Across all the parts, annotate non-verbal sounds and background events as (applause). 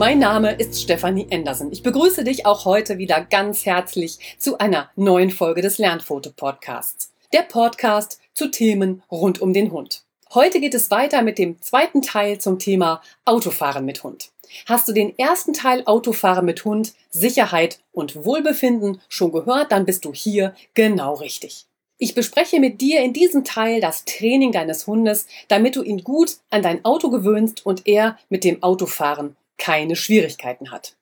Mein Name ist Stefanie Andersen. Ich begrüße dich auch heute wieder ganz herzlich zu einer neuen Folge des Lernfoto-Podcasts. Der Podcast zu Themen rund um den Hund. Heute geht es weiter mit dem zweiten Teil zum Thema Autofahren mit Hund. Hast du den ersten Teil Autofahren mit Hund, Sicherheit und Wohlbefinden schon gehört, dann bist du hier genau richtig. Ich bespreche mit dir in diesem Teil das Training deines Hundes, damit du ihn gut an dein Auto gewöhnst und er mit dem Autofahren keine Schwierigkeiten hat.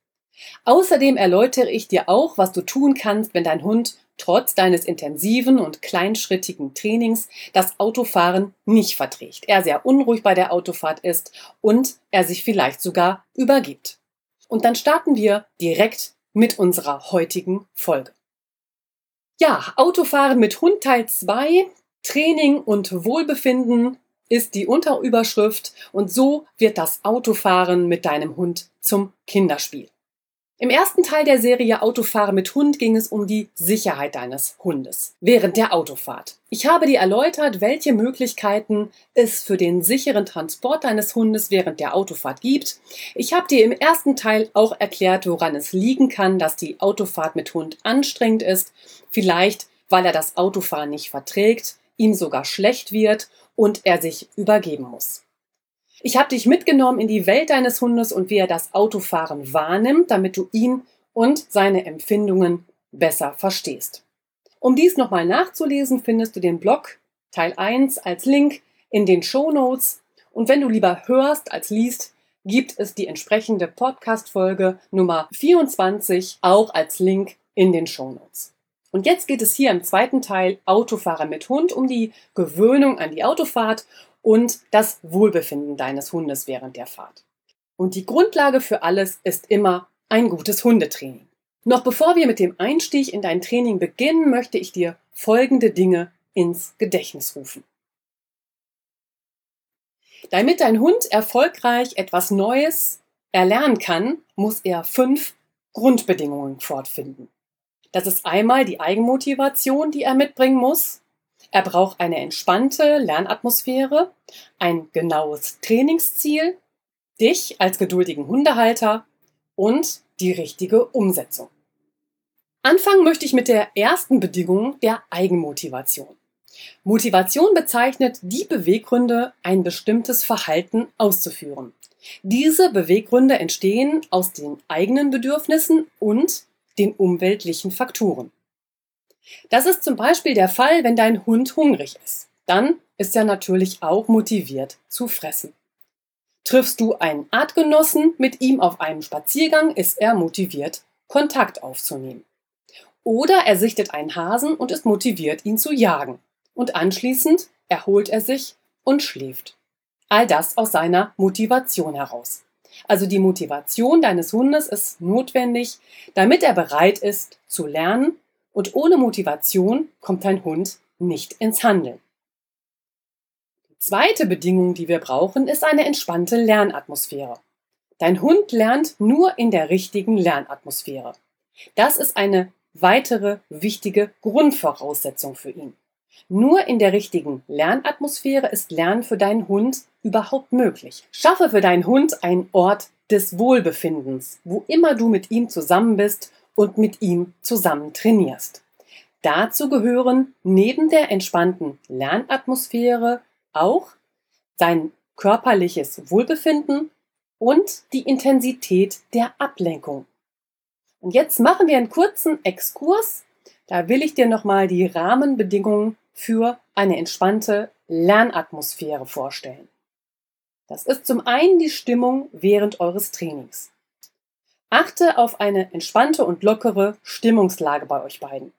Außerdem erläutere ich dir auch, was du tun kannst, wenn dein Hund trotz deines intensiven und kleinschrittigen Trainings das Autofahren nicht verträgt, er sehr unruhig bei der Autofahrt ist und er sich vielleicht sogar übergibt. Und dann starten wir direkt mit unserer heutigen Folge. Ja, Autofahren mit Hund Teil 2, Training und Wohlbefinden ist die Unterüberschrift und so wird das Autofahren mit deinem Hund zum Kinderspiel. Im ersten Teil der Serie Autofahren mit Hund ging es um die Sicherheit deines Hundes während der Autofahrt. Ich habe dir erläutert, welche Möglichkeiten es für den sicheren Transport deines Hundes während der Autofahrt gibt. Ich habe dir im ersten Teil auch erklärt, woran es liegen kann, dass die Autofahrt mit Hund anstrengend ist. Vielleicht, weil er das Autofahren nicht verträgt, ihm sogar schlecht wird und er sich übergeben muss. Ich habe dich mitgenommen in die Welt deines Hundes und wie er das Autofahren wahrnimmt, damit du ihn und seine Empfindungen besser verstehst. Um dies nochmal nachzulesen, findest du den Blog Teil 1 als Link in den Show Notes. Und wenn du lieber hörst als liest, gibt es die entsprechende Podcast-Folge Nummer 24 auch als Link in den Show Notes. Und jetzt geht es hier im zweiten Teil Autofahrer mit Hund um die Gewöhnung an die Autofahrt und das Wohlbefinden deines Hundes während der Fahrt. Und die Grundlage für alles ist immer ein gutes Hundetraining. Noch bevor wir mit dem Einstieg in dein Training beginnen, möchte ich dir folgende Dinge ins Gedächtnis rufen. Damit dein Hund erfolgreich etwas Neues erlernen kann, muss er fünf Grundbedingungen fortfinden. Das ist einmal die Eigenmotivation, die er mitbringen muss. Er braucht eine entspannte Lernatmosphäre, ein genaues Trainingsziel, dich als geduldigen Hundehalter und die richtige Umsetzung. Anfangen möchte ich mit der ersten Bedingung der Eigenmotivation. Motivation bezeichnet die Beweggründe, ein bestimmtes Verhalten auszuführen. Diese Beweggründe entstehen aus den eigenen Bedürfnissen und den umweltlichen Faktoren. Das ist zum Beispiel der Fall, wenn dein Hund hungrig ist. Dann ist er natürlich auch motiviert zu fressen. Triffst du einen Artgenossen mit ihm auf einem Spaziergang, ist er motiviert, Kontakt aufzunehmen. Oder er sichtet einen Hasen und ist motiviert, ihn zu jagen. Und anschließend erholt er sich und schläft. All das aus seiner Motivation heraus. Also die Motivation deines Hundes ist notwendig, damit er bereit ist zu lernen und ohne Motivation kommt dein Hund nicht ins Handeln. Die zweite Bedingung, die wir brauchen, ist eine entspannte Lernatmosphäre. Dein Hund lernt nur in der richtigen Lernatmosphäre. Das ist eine weitere wichtige Grundvoraussetzung für ihn. Nur in der richtigen Lernatmosphäre ist Lernen für deinen Hund überhaupt möglich. Schaffe für deinen Hund einen Ort des Wohlbefindens, wo immer du mit ihm zusammen bist und mit ihm zusammen trainierst. Dazu gehören neben der entspannten Lernatmosphäre auch sein körperliches Wohlbefinden und die Intensität der Ablenkung. Und jetzt machen wir einen kurzen Exkurs. Da will ich dir nochmal die Rahmenbedingungen für eine entspannte Lernatmosphäre vorstellen. Das ist zum einen die Stimmung während eures Trainings. Achte auf eine entspannte und lockere Stimmungslage bei euch beiden.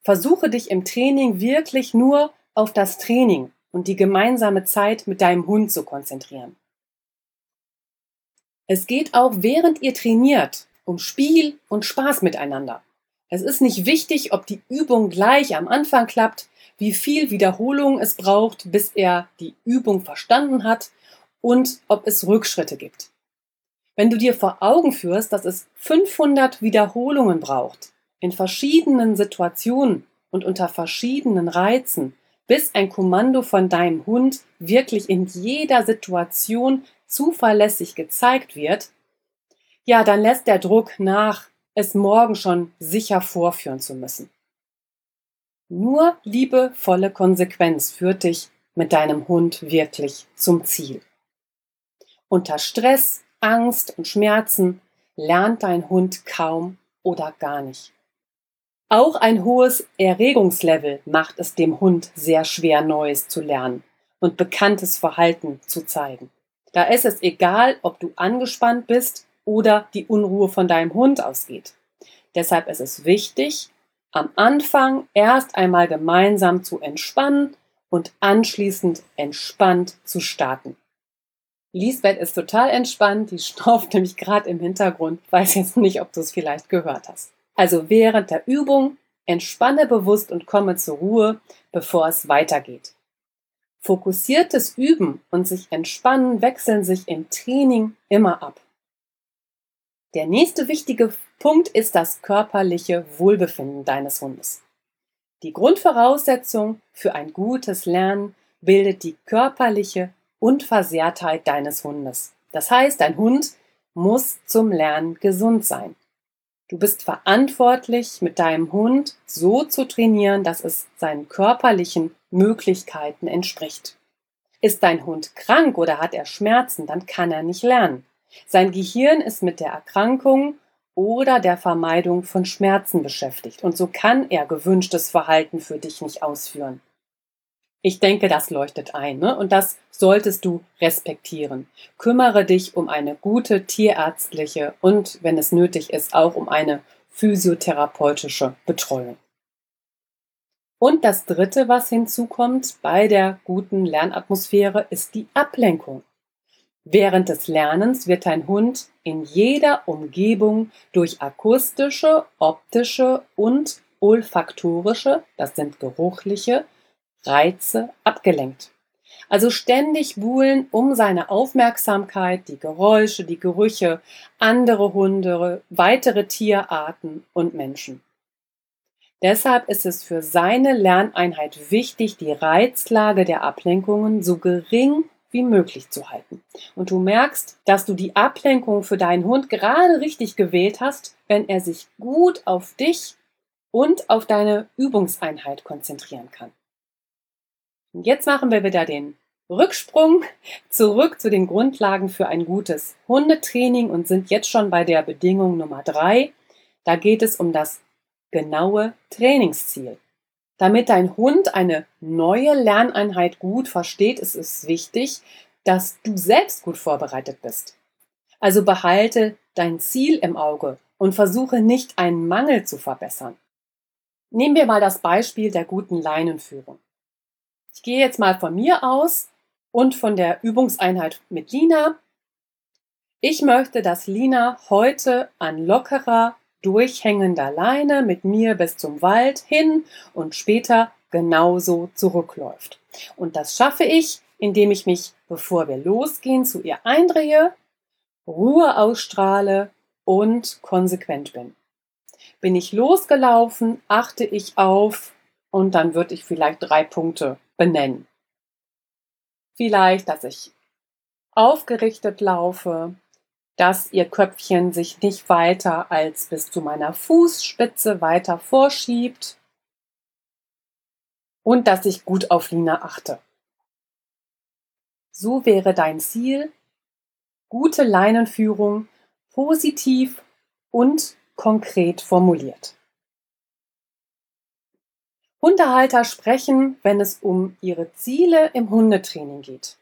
Versuche dich im Training wirklich nur auf das Training und die gemeinsame Zeit mit deinem Hund zu konzentrieren. Es geht auch während ihr trainiert um Spiel und Spaß miteinander. Es ist nicht wichtig, ob die Übung gleich am Anfang klappt, wie viel Wiederholung es braucht, bis er die Übung verstanden hat und ob es Rückschritte gibt. Wenn du dir vor Augen führst, dass es 500 Wiederholungen braucht, in verschiedenen Situationen und unter verschiedenen Reizen, bis ein Kommando von deinem Hund wirklich in jeder Situation zuverlässig gezeigt wird, ja, dann lässt der Druck nach, es morgen schon sicher vorführen zu müssen. Nur liebevolle Konsequenz führt dich mit deinem Hund wirklich zum Ziel. Unter Stress, Angst und Schmerzen lernt dein Hund kaum oder gar nicht. Auch ein hohes Erregungslevel macht es dem Hund sehr schwer, Neues zu lernen und bekanntes Verhalten zu zeigen. Da ist es egal, ob du angespannt bist oder die Unruhe von deinem Hund ausgeht. Deshalb ist es wichtig, am Anfang erst einmal gemeinsam zu entspannen und anschließend entspannt zu starten. Lisbeth ist total entspannt, die (laughs) schnauft nämlich gerade im Hintergrund, weiß jetzt nicht, ob du es vielleicht gehört hast. Also während der Übung entspanne bewusst und komme zur Ruhe, bevor es weitergeht. Fokussiertes Üben und sich entspannen wechseln sich im Training immer ab. Der nächste wichtige Punkt ist das körperliche Wohlbefinden deines Hundes. Die Grundvoraussetzung für ein gutes Lernen bildet die körperliche Unversehrtheit deines Hundes. Das heißt, dein Hund muss zum Lernen gesund sein. Du bist verantwortlich, mit deinem Hund so zu trainieren, dass es seinen körperlichen Möglichkeiten entspricht. Ist dein Hund krank oder hat er Schmerzen, dann kann er nicht lernen. Sein Gehirn ist mit der Erkrankung oder der Vermeidung von Schmerzen beschäftigt und so kann er gewünschtes Verhalten für dich nicht ausführen. Ich denke, das leuchtet ein ne? und das solltest du respektieren. Kümmere dich um eine gute tierärztliche und, wenn es nötig ist, auch um eine physiotherapeutische Betreuung. Und das Dritte, was hinzukommt bei der guten Lernatmosphäre, ist die Ablenkung. Während des Lernens wird dein Hund in jeder Umgebung durch akustische, optische und olfaktorische, das sind geruchliche, Reize abgelenkt. Also ständig buhlen um seine Aufmerksamkeit die Geräusche, die Gerüche, andere Hunde, weitere Tierarten und Menschen. Deshalb ist es für seine Lerneinheit wichtig, die Reizlage der Ablenkungen so gering wie möglich zu halten. Und du merkst, dass du die Ablenkung für deinen Hund gerade richtig gewählt hast, wenn er sich gut auf dich und auf deine Übungseinheit konzentrieren kann. Und jetzt machen wir wieder den Rücksprung zurück zu den Grundlagen für ein gutes Hundetraining und sind jetzt schon bei der Bedingung Nummer drei. Da geht es um das genaue Trainingsziel. Damit dein Hund eine neue Lerneinheit gut versteht, ist es wichtig, dass du selbst gut vorbereitet bist. Also behalte dein Ziel im Auge und versuche nicht einen Mangel zu verbessern. Nehmen wir mal das Beispiel der guten Leinenführung. Ich gehe jetzt mal von mir aus und von der Übungseinheit mit Lina. Ich möchte, dass Lina heute an lockerer, durchhängender Leine mit mir bis zum Wald hin und später genauso zurückläuft. Und das schaffe ich, indem ich mich, bevor wir losgehen, zu ihr eindrehe, Ruhe ausstrahle und konsequent bin. Bin ich losgelaufen, achte ich auf und dann würde ich vielleicht drei Punkte benennen. Vielleicht, dass ich aufgerichtet laufe, dass ihr Köpfchen sich nicht weiter als bis zu meiner Fußspitze weiter vorschiebt und dass ich gut auf Lina achte. So wäre dein Ziel gute Leinenführung positiv und konkret formuliert. Hundehalter sprechen, wenn es um ihre Ziele im Hundetraining geht.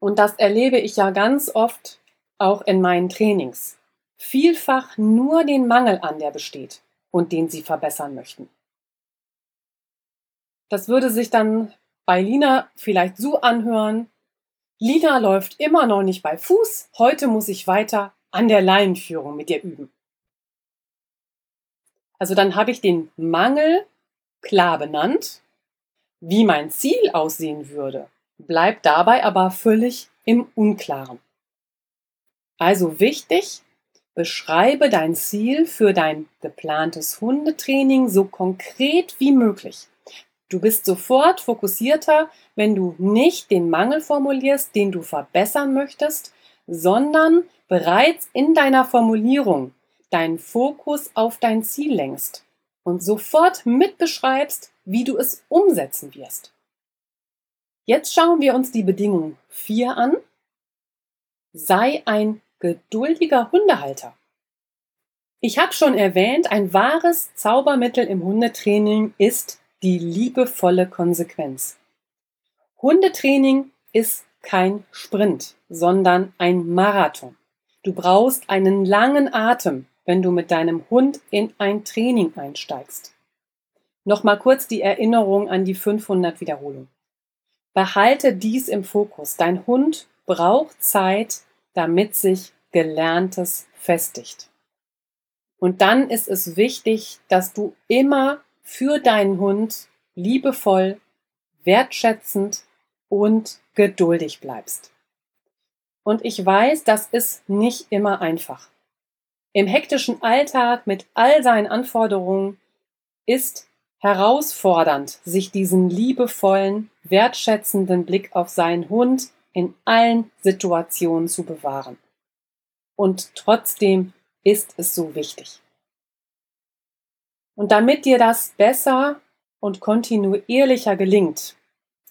Und das erlebe ich ja ganz oft auch in meinen Trainings. Vielfach nur den Mangel an, der besteht und den sie verbessern möchten. Das würde sich dann bei Lina vielleicht so anhören. Lina läuft immer noch nicht bei Fuß, heute muss ich weiter an der Leinenführung mit ihr üben. Also dann habe ich den Mangel klar benannt. Wie mein Ziel aussehen würde, bleibt dabei aber völlig im Unklaren. Also wichtig, beschreibe dein Ziel für dein geplantes Hundetraining so konkret wie möglich. Du bist sofort fokussierter, wenn du nicht den Mangel formulierst, den du verbessern möchtest, sondern bereits in deiner Formulierung deinen Fokus auf dein Ziel lenkst und sofort mitbeschreibst, wie du es umsetzen wirst. Jetzt schauen wir uns die Bedingung 4 an. Sei ein geduldiger Hundehalter. Ich habe schon erwähnt, ein wahres Zaubermittel im Hundetraining ist die liebevolle Konsequenz. Hundetraining ist kein Sprint, sondern ein Marathon. Du brauchst einen langen Atem, wenn du mit deinem Hund in ein Training einsteigst. Nochmal kurz die Erinnerung an die 500 Wiederholungen. Behalte dies im Fokus. Dein Hund braucht Zeit, damit sich Gelerntes festigt. Und dann ist es wichtig, dass du immer für deinen Hund liebevoll, wertschätzend und geduldig bleibst. Und ich weiß, das ist nicht immer einfach. Im hektischen Alltag mit all seinen Anforderungen ist herausfordernd, sich diesen liebevollen, wertschätzenden Blick auf seinen Hund in allen Situationen zu bewahren. Und trotzdem ist es so wichtig. Und damit dir das besser und kontinuierlicher gelingt,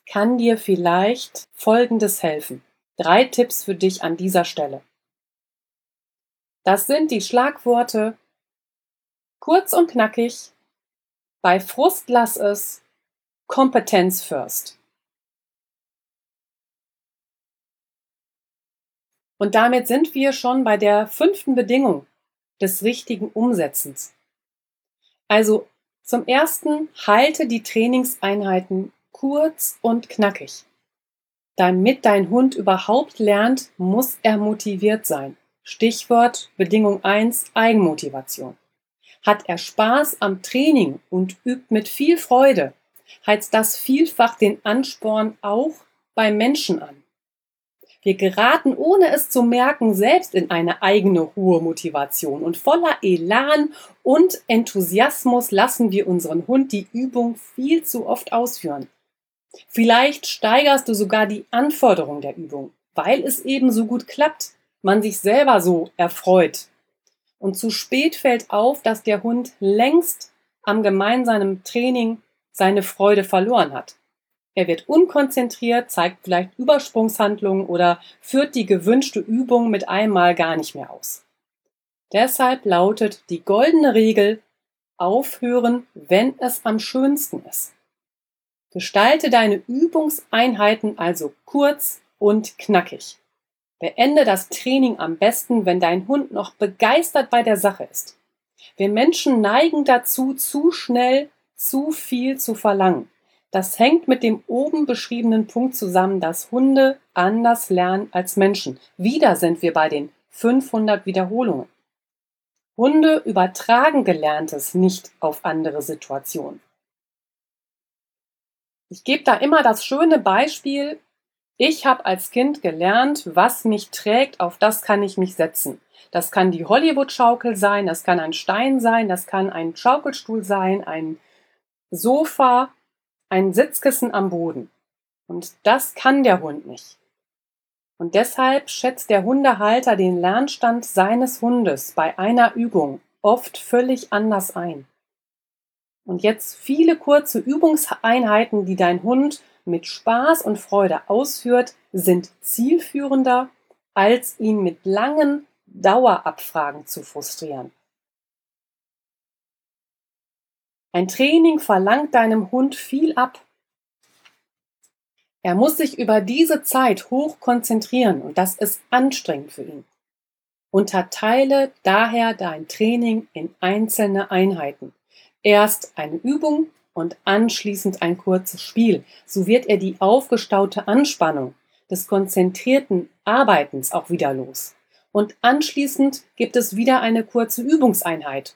kann dir vielleicht Folgendes helfen. Drei Tipps für dich an dieser Stelle. Das sind die Schlagworte kurz und knackig, bei Frust lass es, Kompetenz first. Und damit sind wir schon bei der fünften Bedingung des richtigen Umsetzens. Also zum ersten, halte die Trainingseinheiten kurz und knackig. Damit dein Hund überhaupt lernt, muss er motiviert sein. Stichwort Bedingung 1 Eigenmotivation. Hat er Spaß am Training und übt mit viel Freude, heizt das vielfach den Ansporn auch beim Menschen an. Wir geraten, ohne es zu merken, selbst in eine eigene hohe Motivation und voller Elan und Enthusiasmus lassen wir unseren Hund die Übung viel zu oft ausführen. Vielleicht steigerst du sogar die Anforderung der Übung, weil es eben so gut klappt, man sich selber so erfreut. Und zu spät fällt auf, dass der Hund längst am gemeinsamen Training seine Freude verloren hat. Er wird unkonzentriert, zeigt vielleicht Übersprungshandlungen oder führt die gewünschte Übung mit einmal gar nicht mehr aus. Deshalb lautet die goldene Regel aufhören, wenn es am schönsten ist. Gestalte deine Übungseinheiten also kurz und knackig. Beende das Training am besten, wenn dein Hund noch begeistert bei der Sache ist. Wir Menschen neigen dazu, zu schnell zu viel zu verlangen. Das hängt mit dem oben beschriebenen Punkt zusammen, dass Hunde anders lernen als Menschen. Wieder sind wir bei den 500 Wiederholungen. Hunde übertragen Gelerntes nicht auf andere Situationen. Ich gebe da immer das schöne Beispiel, ich habe als Kind gelernt, was mich trägt, auf das kann ich mich setzen. Das kann die Hollywood-Schaukel sein, das kann ein Stein sein, das kann ein Schaukelstuhl sein, ein Sofa, ein Sitzkissen am Boden. Und das kann der Hund nicht. Und deshalb schätzt der Hundehalter den Lernstand seines Hundes bei einer Übung oft völlig anders ein. Und jetzt viele kurze Übungseinheiten, die dein Hund mit Spaß und Freude ausführt, sind zielführender, als ihn mit langen Dauerabfragen zu frustrieren. Ein Training verlangt deinem Hund viel ab. Er muss sich über diese Zeit hoch konzentrieren und das ist anstrengend für ihn. Unterteile daher dein Training in einzelne Einheiten. Erst eine Übung und anschließend ein kurzes Spiel. So wird er die aufgestaute Anspannung des konzentrierten Arbeitens auch wieder los. Und anschließend gibt es wieder eine kurze Übungseinheit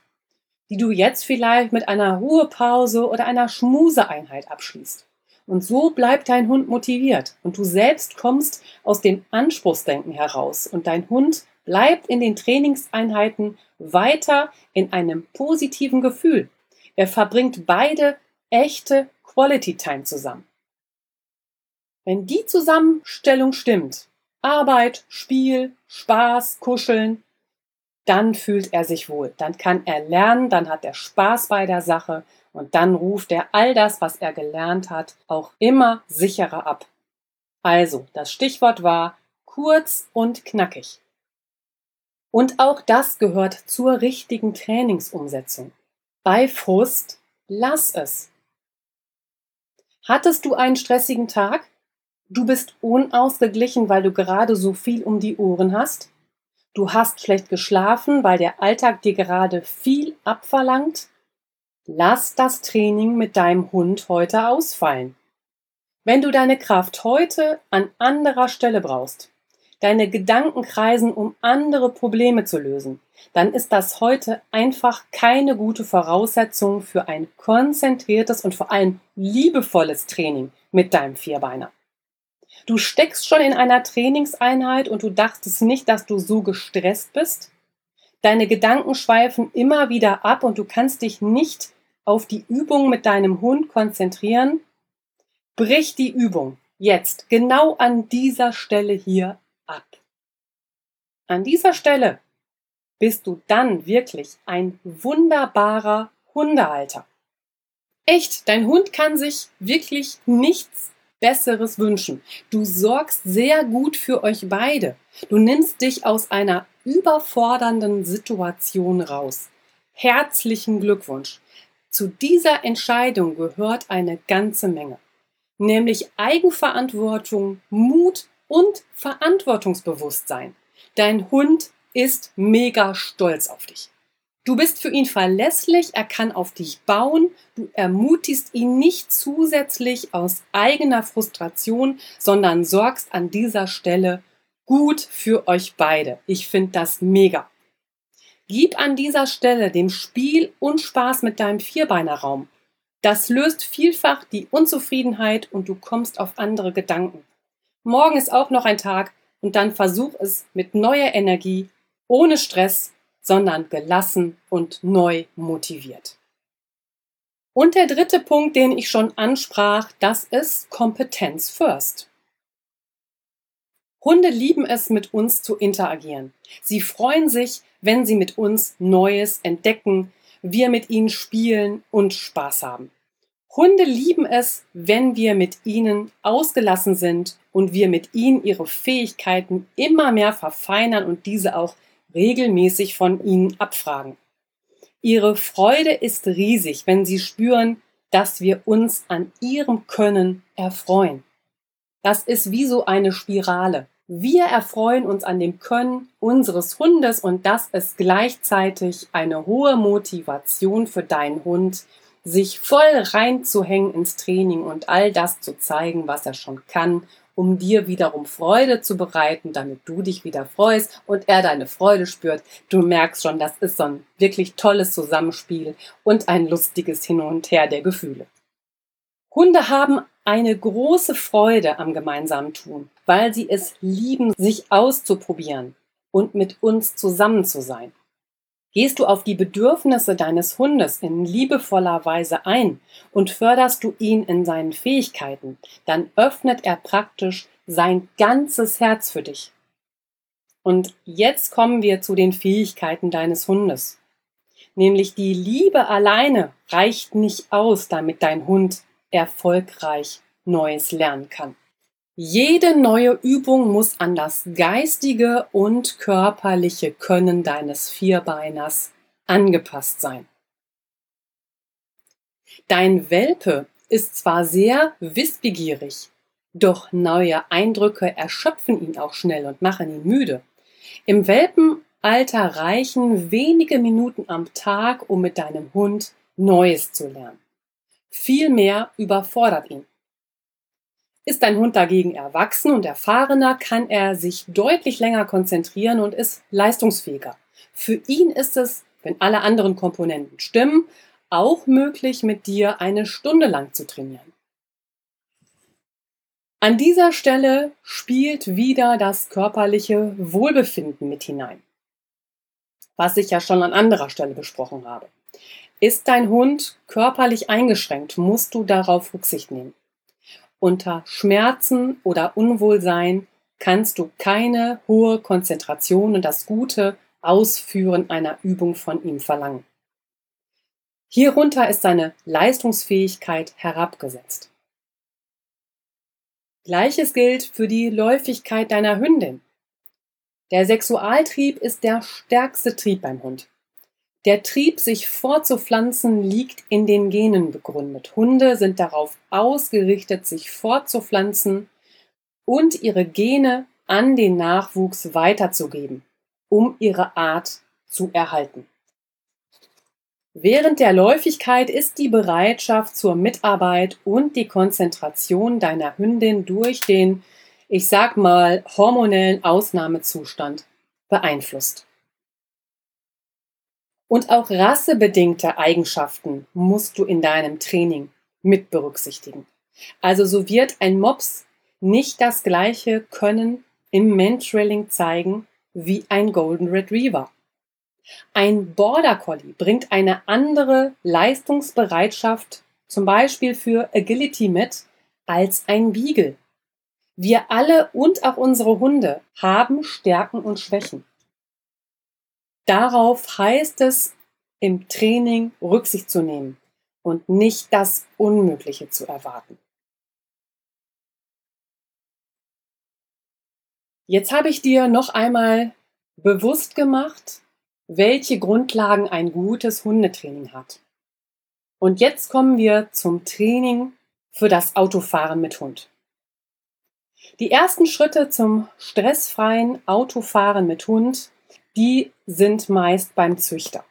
die du jetzt vielleicht mit einer Ruhepause oder einer Schmuseeinheit abschließt. Und so bleibt dein Hund motiviert und du selbst kommst aus dem Anspruchsdenken heraus und dein Hund bleibt in den Trainingseinheiten weiter in einem positiven Gefühl. Er verbringt beide echte Quality Time zusammen. Wenn die Zusammenstellung stimmt, Arbeit, Spiel, Spaß, Kuscheln, dann fühlt er sich wohl, dann kann er lernen, dann hat er Spaß bei der Sache und dann ruft er all das, was er gelernt hat, auch immer sicherer ab. Also, das Stichwort war kurz und knackig. Und auch das gehört zur richtigen Trainingsumsetzung. Bei Frust lass es. Hattest du einen stressigen Tag? Du bist unausgeglichen, weil du gerade so viel um die Ohren hast? Du hast schlecht geschlafen, weil der Alltag dir gerade viel abverlangt? Lass das Training mit deinem Hund heute ausfallen. Wenn du deine Kraft heute an anderer Stelle brauchst, deine Gedanken kreisen, um andere Probleme zu lösen, dann ist das heute einfach keine gute Voraussetzung für ein konzentriertes und vor allem liebevolles Training mit deinem Vierbeiner. Du steckst schon in einer Trainingseinheit und du dachtest nicht, dass du so gestresst bist. Deine Gedanken schweifen immer wieder ab und du kannst dich nicht auf die Übung mit deinem Hund konzentrieren. Brich die Übung jetzt genau an dieser Stelle hier ab. An dieser Stelle bist du dann wirklich ein wunderbarer Hundehalter. Echt, dein Hund kann sich wirklich nichts Besseres wünschen. Du sorgst sehr gut für euch beide. Du nimmst dich aus einer überfordernden Situation raus. Herzlichen Glückwunsch. Zu dieser Entscheidung gehört eine ganze Menge, nämlich Eigenverantwortung, Mut und Verantwortungsbewusstsein. Dein Hund ist mega stolz auf dich. Du bist für ihn verlässlich, er kann auf dich bauen, du ermutigst ihn nicht zusätzlich aus eigener Frustration, sondern sorgst an dieser Stelle gut für euch beide. Ich finde das mega. Gib an dieser Stelle dem Spiel und Spaß mit deinem Vierbeinerraum. Das löst vielfach die Unzufriedenheit und du kommst auf andere Gedanken. Morgen ist auch noch ein Tag und dann versuch es mit neuer Energie, ohne Stress sondern gelassen und neu motiviert. Und der dritte Punkt, den ich schon ansprach, das ist Kompetenz First. Hunde lieben es, mit uns zu interagieren. Sie freuen sich, wenn sie mit uns Neues entdecken, wir mit ihnen spielen und Spaß haben. Hunde lieben es, wenn wir mit ihnen ausgelassen sind und wir mit ihnen ihre Fähigkeiten immer mehr verfeinern und diese auch regelmäßig von ihnen abfragen. Ihre Freude ist riesig, wenn sie spüren, dass wir uns an ihrem Können erfreuen. Das ist wie so eine Spirale. Wir erfreuen uns an dem Können unseres Hundes und das ist gleichzeitig eine hohe Motivation für deinen Hund, sich voll reinzuhängen ins Training und all das zu zeigen, was er schon kann um dir wiederum Freude zu bereiten, damit du dich wieder freust und er deine Freude spürt. Du merkst schon, das ist so ein wirklich tolles Zusammenspiel und ein lustiges Hin und Her der Gefühle. Hunde haben eine große Freude am gemeinsamen Tun, weil sie es lieben, sich auszuprobieren und mit uns zusammen zu sein. Gehst du auf die Bedürfnisse deines Hundes in liebevoller Weise ein und förderst du ihn in seinen Fähigkeiten, dann öffnet er praktisch sein ganzes Herz für dich. Und jetzt kommen wir zu den Fähigkeiten deines Hundes. Nämlich die Liebe alleine reicht nicht aus, damit dein Hund erfolgreich Neues lernen kann. Jede neue Übung muss an das geistige und körperliche Können deines Vierbeiners angepasst sein. Dein Welpe ist zwar sehr wissbegierig, doch neue Eindrücke erschöpfen ihn auch schnell und machen ihn müde. Im Welpenalter reichen wenige Minuten am Tag, um mit deinem Hund Neues zu lernen. Viel mehr überfordert ihn. Ist dein Hund dagegen erwachsen und erfahrener, kann er sich deutlich länger konzentrieren und ist leistungsfähiger. Für ihn ist es, wenn alle anderen Komponenten stimmen, auch möglich, mit dir eine Stunde lang zu trainieren. An dieser Stelle spielt wieder das körperliche Wohlbefinden mit hinein, was ich ja schon an anderer Stelle besprochen habe. Ist dein Hund körperlich eingeschränkt, musst du darauf Rücksicht nehmen. Unter Schmerzen oder Unwohlsein kannst du keine hohe Konzentration und das gute Ausführen einer Übung von ihm verlangen. Hierunter ist seine Leistungsfähigkeit herabgesetzt. Gleiches gilt für die Läufigkeit deiner Hündin. Der Sexualtrieb ist der stärkste Trieb beim Hund. Der Trieb, sich fortzupflanzen, liegt in den Genen begründet. Hunde sind darauf ausgerichtet, sich fortzupflanzen und ihre Gene an den Nachwuchs weiterzugeben, um ihre Art zu erhalten. Während der Läufigkeit ist die Bereitschaft zur Mitarbeit und die Konzentration deiner Hündin durch den, ich sag mal, hormonellen Ausnahmezustand beeinflusst. Und auch rassebedingte Eigenschaften musst du in deinem Training mit berücksichtigen. Also so wird ein Mops nicht das gleiche Können im Mentrailing zeigen wie ein Golden Retriever. Ein Border Collie bringt eine andere Leistungsbereitschaft, zum Beispiel für Agility mit, als ein Beagle. Wir alle und auch unsere Hunde haben Stärken und Schwächen. Darauf heißt es im Training Rücksicht zu nehmen und nicht das Unmögliche zu erwarten. Jetzt habe ich dir noch einmal bewusst gemacht, welche Grundlagen ein gutes Hundetraining hat. Und jetzt kommen wir zum Training für das Autofahren mit Hund. Die ersten Schritte zum stressfreien Autofahren mit Hund, die sind meist beim Züchter.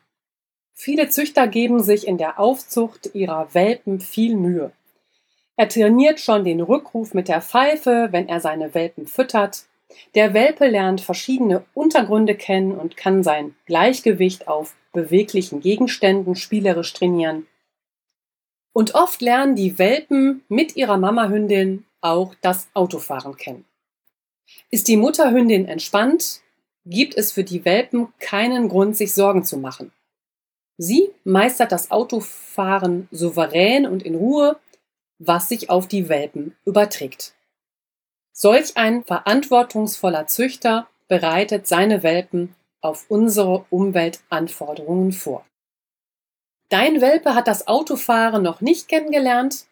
Viele Züchter geben sich in der Aufzucht ihrer Welpen viel Mühe. Er trainiert schon den Rückruf mit der Pfeife, wenn er seine Welpen füttert. Der Welpe lernt verschiedene Untergründe kennen und kann sein Gleichgewicht auf beweglichen Gegenständen spielerisch trainieren. Und oft lernen die Welpen mit ihrer Mamahündin auch das Autofahren kennen. Ist die Mutterhündin entspannt, gibt es für die Welpen keinen Grund, sich Sorgen zu machen. Sie meistert das Autofahren souverän und in Ruhe, was sich auf die Welpen überträgt. Solch ein verantwortungsvoller Züchter bereitet seine Welpen auf unsere Umweltanforderungen vor. Dein Welpe hat das Autofahren noch nicht kennengelernt?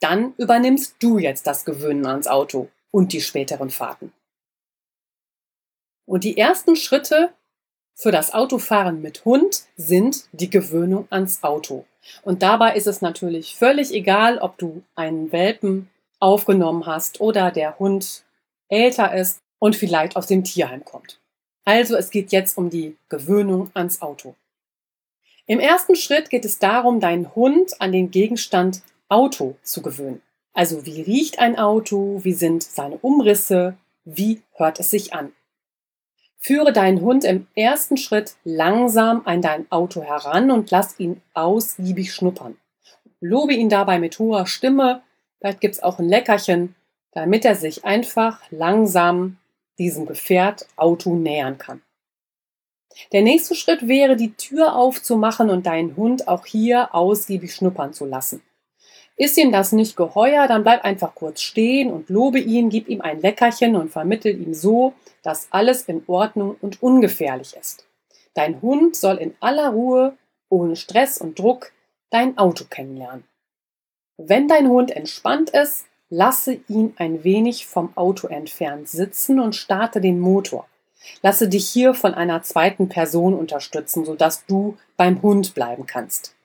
Dann übernimmst du jetzt das Gewöhnen ans Auto und die späteren Fahrten. Und die ersten Schritte für das Autofahren mit Hund sind die Gewöhnung ans Auto. Und dabei ist es natürlich völlig egal, ob du einen Welpen aufgenommen hast oder der Hund älter ist und vielleicht aus dem Tierheim kommt. Also es geht jetzt um die Gewöhnung ans Auto. Im ersten Schritt geht es darum, deinen Hund an den Gegenstand Auto zu gewöhnen. Also wie riecht ein Auto, wie sind seine Umrisse, wie hört es sich an. Führe deinen Hund im ersten Schritt langsam an dein Auto heran und lass ihn ausgiebig schnuppern. Lobe ihn dabei mit hoher Stimme Vielleicht gibt es auch ein Leckerchen, damit er sich einfach langsam diesem Gefährt Auto nähern kann. Der nächste Schritt wäre, die Tür aufzumachen und deinen Hund auch hier ausgiebig schnuppern zu lassen. Ist ihm das nicht geheuer, dann bleib einfach kurz stehen und lobe ihn, gib ihm ein Leckerchen und vermittel ihm so, dass alles in Ordnung und ungefährlich ist. Dein Hund soll in aller Ruhe, ohne Stress und Druck, dein Auto kennenlernen. Wenn dein Hund entspannt ist, lasse ihn ein wenig vom Auto entfernt sitzen und starte den Motor. Lasse dich hier von einer zweiten Person unterstützen, sodass du beim Hund bleiben kannst.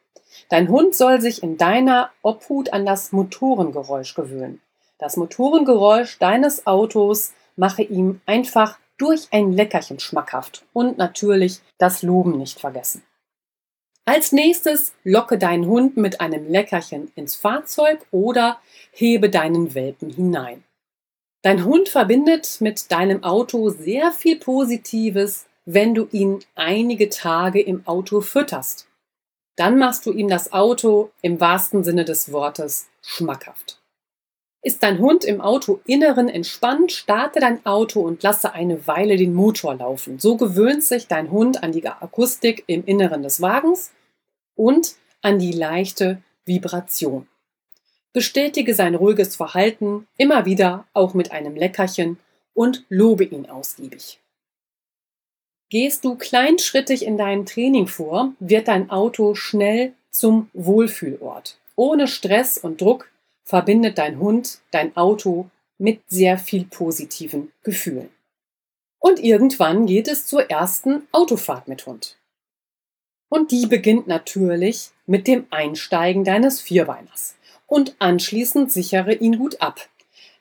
Dein Hund soll sich in deiner Obhut an das Motorengeräusch gewöhnen. Das Motorengeräusch deines Autos mache ihm einfach durch ein Leckerchen schmackhaft und natürlich das Loben nicht vergessen. Als nächstes locke deinen Hund mit einem Leckerchen ins Fahrzeug oder hebe deinen Welpen hinein. Dein Hund verbindet mit deinem Auto sehr viel Positives, wenn du ihn einige Tage im Auto fütterst. Dann machst du ihm das Auto im wahrsten Sinne des Wortes schmackhaft. Ist dein Hund im Autoinneren entspannt, starte dein Auto und lasse eine Weile den Motor laufen. So gewöhnt sich dein Hund an die Akustik im Inneren des Wagens und an die leichte Vibration. Bestätige sein ruhiges Verhalten immer wieder auch mit einem Leckerchen und lobe ihn ausgiebig. Gehst du kleinschrittig in dein Training vor, wird dein Auto schnell zum Wohlfühlort. Ohne Stress und Druck verbindet dein Hund dein Auto mit sehr viel positiven Gefühlen. Und irgendwann geht es zur ersten Autofahrt mit Hund. Und die beginnt natürlich mit dem Einsteigen deines Vierbeiners. Und anschließend sichere ihn gut ab.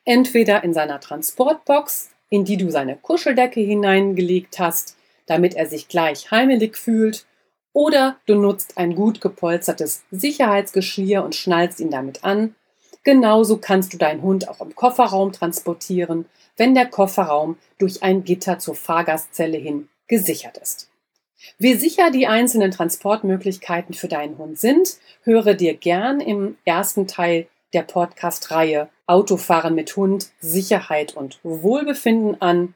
Entweder in seiner Transportbox, in die du seine Kuscheldecke hineingelegt hast, damit er sich gleich heimelig fühlt, oder du nutzt ein gut gepolstertes Sicherheitsgeschirr und schnallst ihn damit an. Genauso kannst du deinen Hund auch im Kofferraum transportieren, wenn der Kofferraum durch ein Gitter zur Fahrgastzelle hin gesichert ist. Wie sicher die einzelnen Transportmöglichkeiten für deinen Hund sind, höre dir gern im ersten Teil der Podcast-Reihe Autofahren mit Hund, Sicherheit und Wohlbefinden an.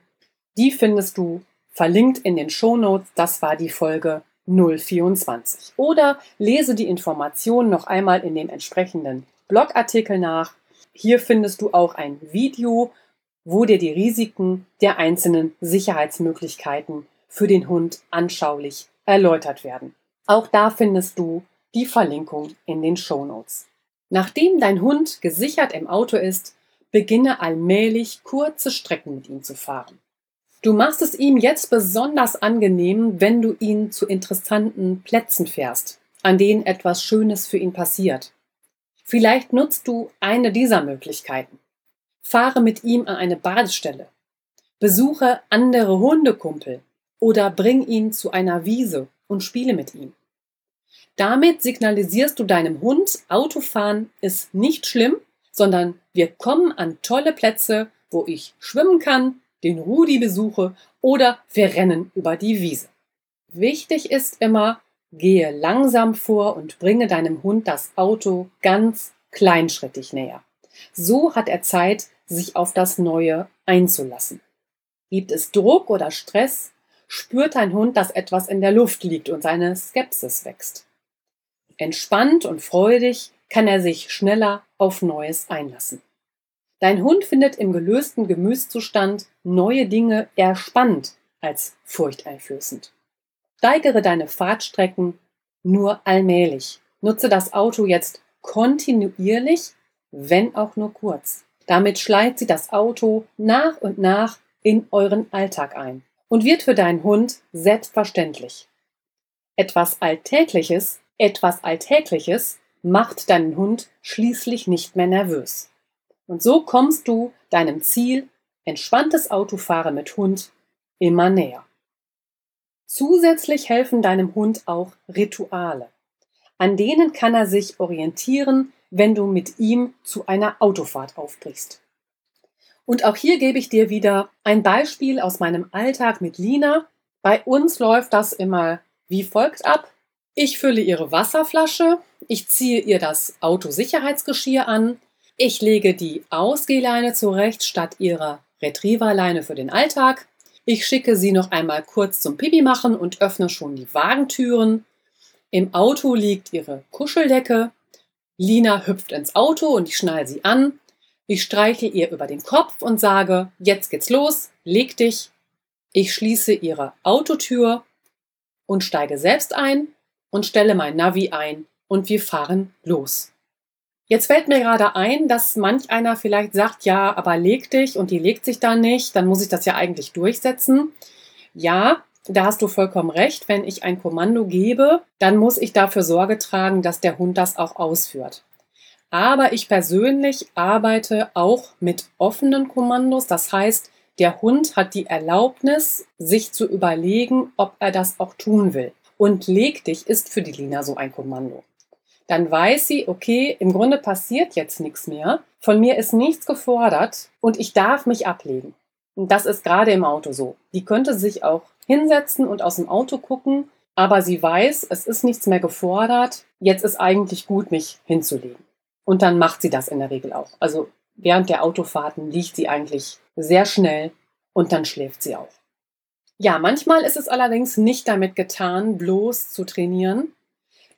Die findest du verlinkt in den Shownotes. Das war die Folge 024. Oder lese die Informationen noch einmal in dem entsprechenden Blogartikel nach. Hier findest du auch ein Video, wo dir die Risiken der einzelnen Sicherheitsmöglichkeiten für den Hund anschaulich erläutert werden. Auch da findest du die Verlinkung in den Show Notes. Nachdem dein Hund gesichert im Auto ist, beginne allmählich kurze Strecken mit ihm zu fahren. Du machst es ihm jetzt besonders angenehm, wenn du ihn zu interessanten Plätzen fährst, an denen etwas Schönes für ihn passiert. Vielleicht nutzt du eine dieser Möglichkeiten. Fahre mit ihm an eine Badestelle. Besuche andere Hundekumpel oder bring ihn zu einer Wiese und spiele mit ihm. Damit signalisierst du deinem Hund, Autofahren ist nicht schlimm, sondern wir kommen an tolle Plätze, wo ich schwimmen kann, den Rudi besuche oder wir rennen über die Wiese. Wichtig ist immer, gehe langsam vor und bringe deinem Hund das Auto ganz kleinschrittig näher. So hat er Zeit, sich auf das Neue einzulassen. Gibt es Druck oder Stress, spürt dein Hund, dass etwas in der Luft liegt und seine Skepsis wächst. Entspannt und freudig kann er sich schneller auf Neues einlassen. Dein Hund findet im gelösten Gemüszustand neue Dinge eher spannend als furchteinflößend. Steigere deine Fahrtstrecken nur allmählich. Nutze das Auto jetzt kontinuierlich, wenn auch nur kurz. Damit schleicht sie das Auto nach und nach in euren Alltag ein und wird für deinen Hund selbstverständlich. Etwas Alltägliches, etwas Alltägliches macht deinen Hund schließlich nicht mehr nervös. Und so kommst du deinem Ziel, entspanntes Autofahren mit Hund, immer näher. Zusätzlich helfen deinem Hund auch Rituale. An denen kann er sich orientieren, wenn du mit ihm zu einer Autofahrt aufbrichst. Und auch hier gebe ich dir wieder ein Beispiel aus meinem Alltag mit Lina. Bei uns läuft das immer wie folgt ab. Ich fülle ihre Wasserflasche, ich ziehe ihr das Autosicherheitsgeschirr an, ich lege die Ausgehleine zurecht statt ihrer Retrieverleine für den Alltag. Ich schicke sie noch einmal kurz zum Pipi machen und öffne schon die Wagentüren. Im Auto liegt ihre Kuscheldecke. Lina hüpft ins Auto und ich schnall sie an. Ich streiche ihr über den Kopf und sage, jetzt geht's los, leg dich. Ich schließe ihre Autotür und steige selbst ein und stelle mein Navi ein und wir fahren los. Jetzt fällt mir gerade ein, dass manch einer vielleicht sagt, ja, aber leg dich und die legt sich da nicht, dann muss ich das ja eigentlich durchsetzen. Ja, da hast du vollkommen recht. Wenn ich ein Kommando gebe, dann muss ich dafür Sorge tragen, dass der Hund das auch ausführt. Aber ich persönlich arbeite auch mit offenen Kommandos. Das heißt, der Hund hat die Erlaubnis, sich zu überlegen, ob er das auch tun will. Und leg dich ist für die Lina so ein Kommando. Dann weiß sie, okay, im Grunde passiert jetzt nichts mehr. Von mir ist nichts gefordert und ich darf mich ablegen. Und das ist gerade im Auto so. Die könnte sich auch hinsetzen und aus dem Auto gucken, aber sie weiß, es ist nichts mehr gefordert. Jetzt ist eigentlich gut, mich hinzulegen. Und dann macht sie das in der Regel auch. Also während der Autofahrten liegt sie eigentlich sehr schnell und dann schläft sie auch. Ja, manchmal ist es allerdings nicht damit getan, bloß zu trainieren.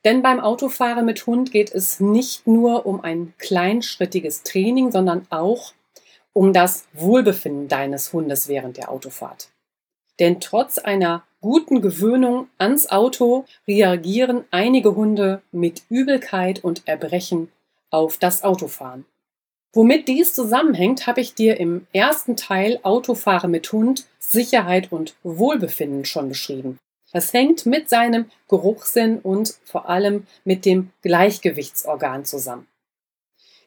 Denn beim Autofahren mit Hund geht es nicht nur um ein kleinschrittiges Training, sondern auch um das Wohlbefinden deines Hundes während der Autofahrt. Denn trotz einer guten Gewöhnung ans Auto reagieren einige Hunde mit Übelkeit und Erbrechen auf das Autofahren. Womit dies zusammenhängt, habe ich dir im ersten Teil Autofahren mit Hund, Sicherheit und Wohlbefinden schon beschrieben. Das hängt mit seinem Geruchssinn und vor allem mit dem Gleichgewichtsorgan zusammen.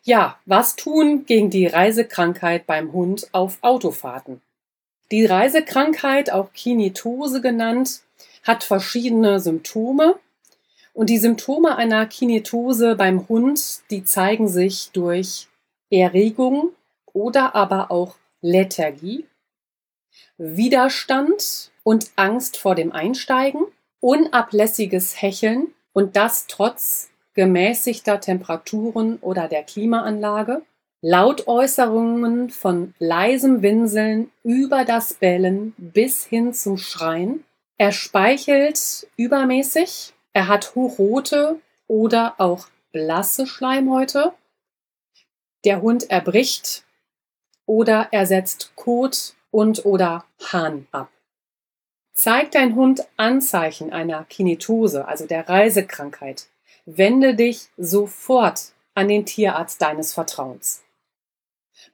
Ja, was tun gegen die Reisekrankheit beim Hund auf Autofahrten? Die Reisekrankheit, auch Kinetose genannt, hat verschiedene Symptome. Und die Symptome einer Kinetose beim Hund, die zeigen sich durch Erregung oder aber auch Lethargie, Widerstand und Angst vor dem Einsteigen, unablässiges Hecheln und das trotz gemäßigter Temperaturen oder der Klimaanlage, Lautäußerungen von leisem Winseln über das Bellen bis hin zum Schreien. Er speichelt übermäßig, er hat hochrote oder auch blasse Schleimhäute. Der Hund erbricht oder er setzt Kot und oder Hahn ab. Zeigt dein Hund Anzeichen einer Kinetose, also der Reisekrankheit, wende dich sofort an den Tierarzt deines Vertrauens.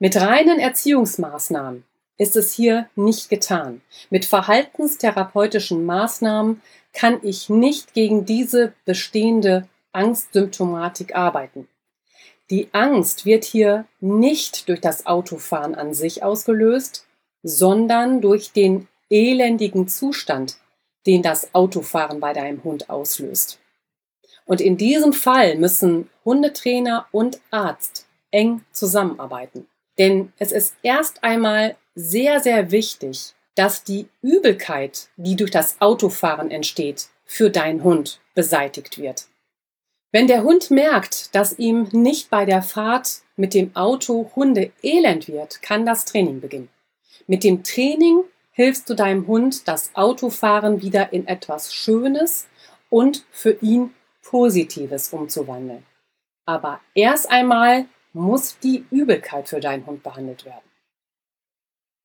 Mit reinen Erziehungsmaßnahmen ist es hier nicht getan. Mit verhaltenstherapeutischen Maßnahmen kann ich nicht gegen diese bestehende Angstsymptomatik arbeiten. Die Angst wird hier nicht durch das Autofahren an sich ausgelöst, sondern durch den elendigen Zustand, den das Autofahren bei deinem Hund auslöst. Und in diesem Fall müssen Hundetrainer und Arzt eng zusammenarbeiten. Denn es ist erst einmal sehr, sehr wichtig, dass die Übelkeit, die durch das Autofahren entsteht, für deinen Hund beseitigt wird. Wenn der Hund merkt, dass ihm nicht bei der Fahrt mit dem Auto Hunde elend wird, kann das Training beginnen. Mit dem Training hilfst du deinem Hund, das Autofahren wieder in etwas Schönes und für ihn Positives umzuwandeln. Aber erst einmal muss die Übelkeit für deinen Hund behandelt werden.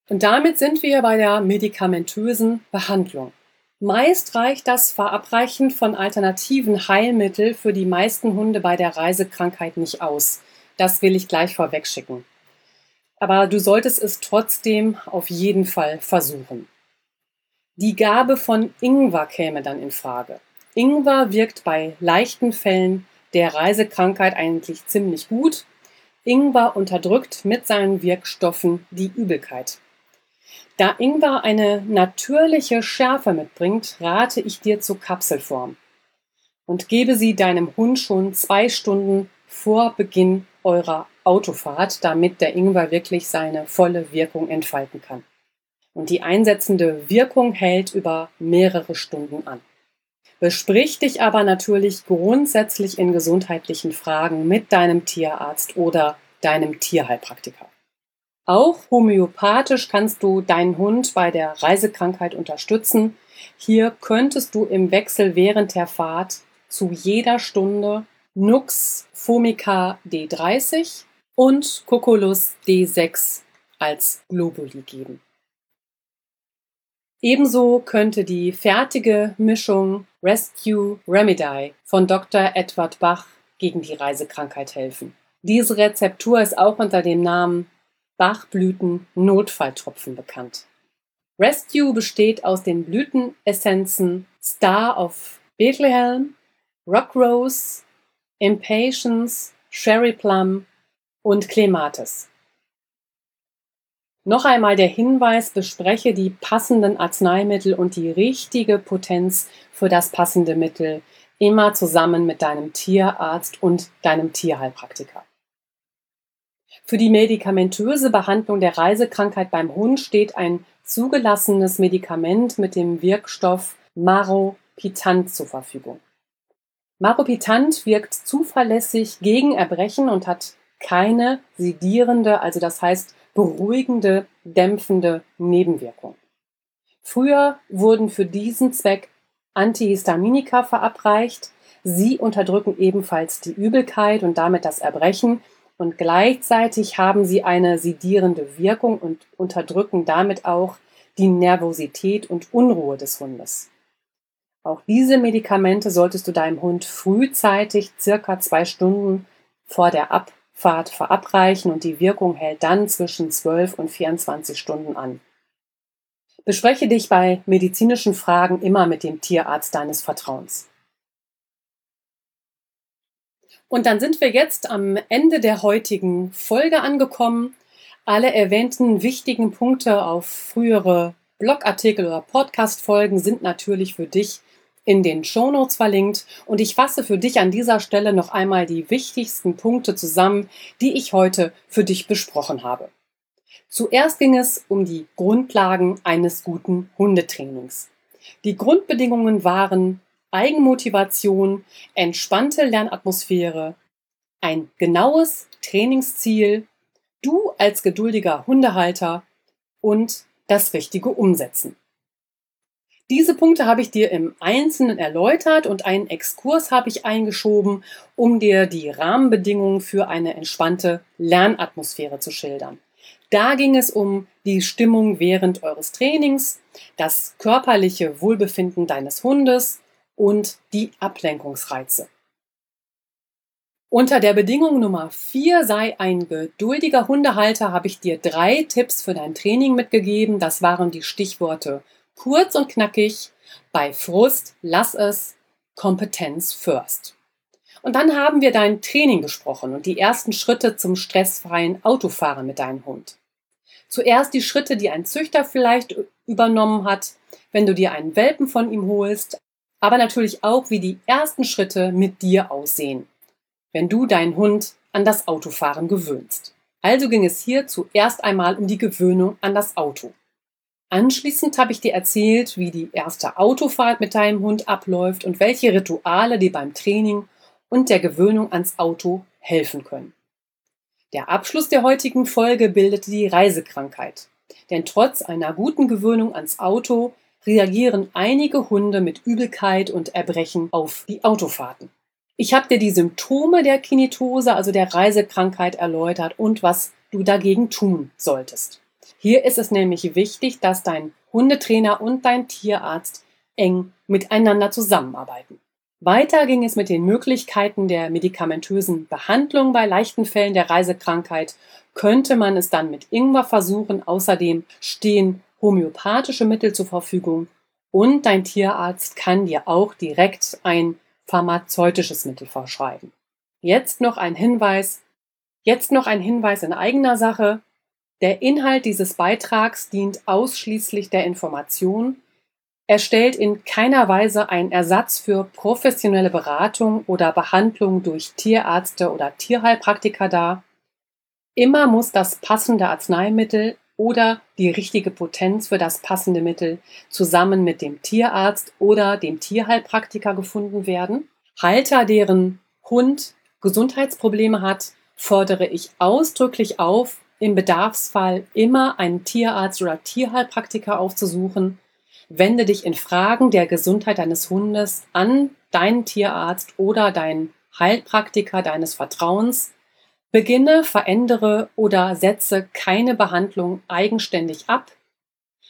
Und damit sind wir bei der medikamentösen Behandlung. Meist reicht das Verabreichen von alternativen Heilmitteln für die meisten Hunde bei der Reisekrankheit nicht aus. Das will ich gleich vorwegschicken. Aber du solltest es trotzdem auf jeden Fall versuchen. Die Gabe von Ingwer käme dann in Frage. Ingwer wirkt bei leichten Fällen der Reisekrankheit eigentlich ziemlich gut. Ingwer unterdrückt mit seinen Wirkstoffen die Übelkeit. Da Ingwer eine natürliche Schärfe mitbringt, rate ich dir zur Kapselform und gebe sie deinem Hund schon zwei Stunden vor Beginn eurer Autofahrt, damit der Ingwer wirklich seine volle Wirkung entfalten kann. Und die einsetzende Wirkung hält über mehrere Stunden an. Besprich dich aber natürlich grundsätzlich in gesundheitlichen Fragen mit deinem Tierarzt oder deinem Tierheilpraktiker. Auch homöopathisch kannst du deinen Hund bei der Reisekrankheit unterstützen. Hier könntest du im Wechsel während der Fahrt zu jeder Stunde Nux Fomica D30 und Cocolus D6 als Globuli geben. Ebenso könnte die fertige Mischung Rescue Remedy von Dr. Edward Bach gegen die Reisekrankheit helfen. Diese Rezeptur ist auch unter dem Namen Bachblüten Notfalltropfen bekannt. Rescue besteht aus den Blütenessenzen Star of Bethlehem, Rock Rose, Impatience, Sherry Plum und Clematis. Noch einmal der Hinweis, bespreche die passenden Arzneimittel und die richtige Potenz für das passende Mittel immer zusammen mit deinem Tierarzt und deinem Tierheilpraktiker. Für die medikamentöse Behandlung der Reisekrankheit beim Hund steht ein zugelassenes Medikament mit dem Wirkstoff Maropitant zur Verfügung. Maropitant wirkt zuverlässig gegen Erbrechen und hat keine sedierende, also das heißt beruhigende, dämpfende Nebenwirkung. Früher wurden für diesen Zweck Antihistaminika verabreicht. Sie unterdrücken ebenfalls die Übelkeit und damit das Erbrechen und gleichzeitig haben sie eine sedierende Wirkung und unterdrücken damit auch die Nervosität und Unruhe des Hundes. Auch diese Medikamente solltest du deinem Hund frühzeitig circa zwei Stunden vor der Abfahrt verabreichen und die Wirkung hält dann zwischen 12 und 24 Stunden an. Bespreche dich bei medizinischen Fragen immer mit dem Tierarzt deines Vertrauens. Und dann sind wir jetzt am Ende der heutigen Folge angekommen. Alle erwähnten wichtigen Punkte auf frühere Blogartikel oder Podcast-Folgen sind natürlich für dich in den Shownotes verlinkt und ich fasse für dich an dieser Stelle noch einmal die wichtigsten Punkte zusammen, die ich heute für dich besprochen habe. Zuerst ging es um die Grundlagen eines guten Hundetrainings. Die Grundbedingungen waren Eigenmotivation, entspannte Lernatmosphäre, ein genaues Trainingsziel, du als geduldiger Hundehalter und das richtige Umsetzen. Diese Punkte habe ich dir im Einzelnen erläutert und einen Exkurs habe ich eingeschoben, um dir die Rahmenbedingungen für eine entspannte Lernatmosphäre zu schildern. Da ging es um die Stimmung während eures Trainings, das körperliche Wohlbefinden deines Hundes und die Ablenkungsreize. Unter der Bedingung Nummer 4 sei ein geduldiger Hundehalter, habe ich dir drei Tipps für dein Training mitgegeben. Das waren die Stichworte kurz und knackig, bei Frust lass es, Kompetenz first. Und dann haben wir dein Training gesprochen und die ersten Schritte zum stressfreien Autofahren mit deinem Hund. Zuerst die Schritte, die ein Züchter vielleicht übernommen hat, wenn du dir einen Welpen von ihm holst, aber natürlich auch, wie die ersten Schritte mit dir aussehen, wenn du deinen Hund an das Autofahren gewöhnst. Also ging es hier zuerst einmal um die Gewöhnung an das Auto. Anschließend habe ich dir erzählt, wie die erste Autofahrt mit deinem Hund abläuft und welche Rituale dir beim Training und der Gewöhnung ans Auto helfen können. Der Abschluss der heutigen Folge bildete die Reisekrankheit. Denn trotz einer guten Gewöhnung ans Auto reagieren einige Hunde mit Übelkeit und Erbrechen auf die Autofahrten. Ich habe dir die Symptome der Kinetose, also der Reisekrankheit, erläutert und was du dagegen tun solltest. Hier ist es nämlich wichtig, dass dein Hundetrainer und dein Tierarzt eng miteinander zusammenarbeiten. Weiter ging es mit den Möglichkeiten der medikamentösen Behandlung bei leichten Fällen der Reisekrankheit. Könnte man es dann mit Ingwer versuchen. Außerdem stehen homöopathische Mittel zur Verfügung und dein Tierarzt kann dir auch direkt ein pharmazeutisches Mittel verschreiben. Jetzt noch ein Hinweis. Jetzt noch ein Hinweis in eigener Sache. Der Inhalt dieses Beitrags dient ausschließlich der Information. Er stellt in keiner Weise einen Ersatz für professionelle Beratung oder Behandlung durch Tierärzte oder Tierheilpraktiker dar. Immer muss das passende Arzneimittel oder die richtige Potenz für das passende Mittel zusammen mit dem Tierarzt oder dem Tierheilpraktiker gefunden werden. Halter, deren Hund Gesundheitsprobleme hat, fordere ich ausdrücklich auf, im Bedarfsfall immer einen Tierarzt oder Tierheilpraktiker aufzusuchen. Wende dich in Fragen der Gesundheit deines Hundes an deinen Tierarzt oder deinen Heilpraktiker deines Vertrauens. Beginne, verändere oder setze keine Behandlung eigenständig ab.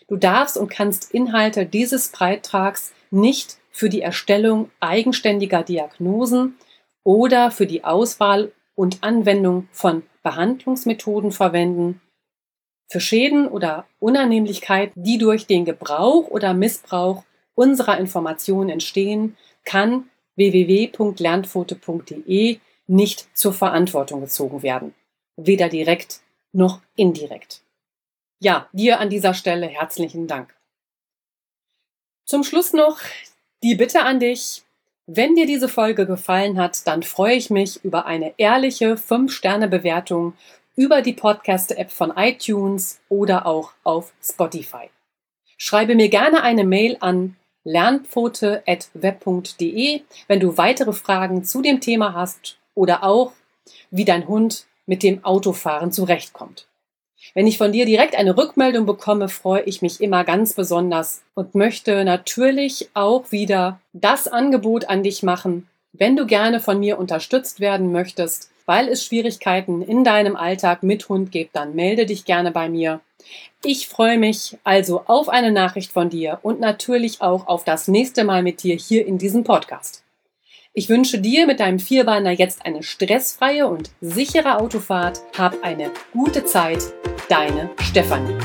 Du darfst und kannst Inhalte dieses Beitrags nicht für die Erstellung eigenständiger Diagnosen oder für die Auswahl und Anwendung von Behandlungsmethoden verwenden. Für Schäden oder Unannehmlichkeiten, die durch den Gebrauch oder Missbrauch unserer Informationen entstehen, kann www.lernpfote.de nicht zur Verantwortung gezogen werden. Weder direkt noch indirekt. Ja, dir an dieser Stelle herzlichen Dank. Zum Schluss noch die Bitte an dich, wenn dir diese Folge gefallen hat, dann freue ich mich über eine ehrliche 5-Sterne-Bewertung über die Podcast-App von iTunes oder auch auf Spotify. Schreibe mir gerne eine Mail an lernpfote.web.de, wenn du weitere Fragen zu dem Thema hast oder auch, wie dein Hund mit dem Autofahren zurechtkommt. Wenn ich von dir direkt eine Rückmeldung bekomme, freue ich mich immer ganz besonders und möchte natürlich auch wieder das Angebot an dich machen, wenn du gerne von mir unterstützt werden möchtest, weil es Schwierigkeiten in deinem Alltag mit Hund gibt, dann melde dich gerne bei mir. Ich freue mich also auf eine Nachricht von dir und natürlich auch auf das nächste Mal mit dir hier in diesem Podcast. Ich wünsche dir mit deinem Vierbeiner jetzt eine stressfreie und sichere Autofahrt. Hab eine gute Zeit. Deine Stefanie.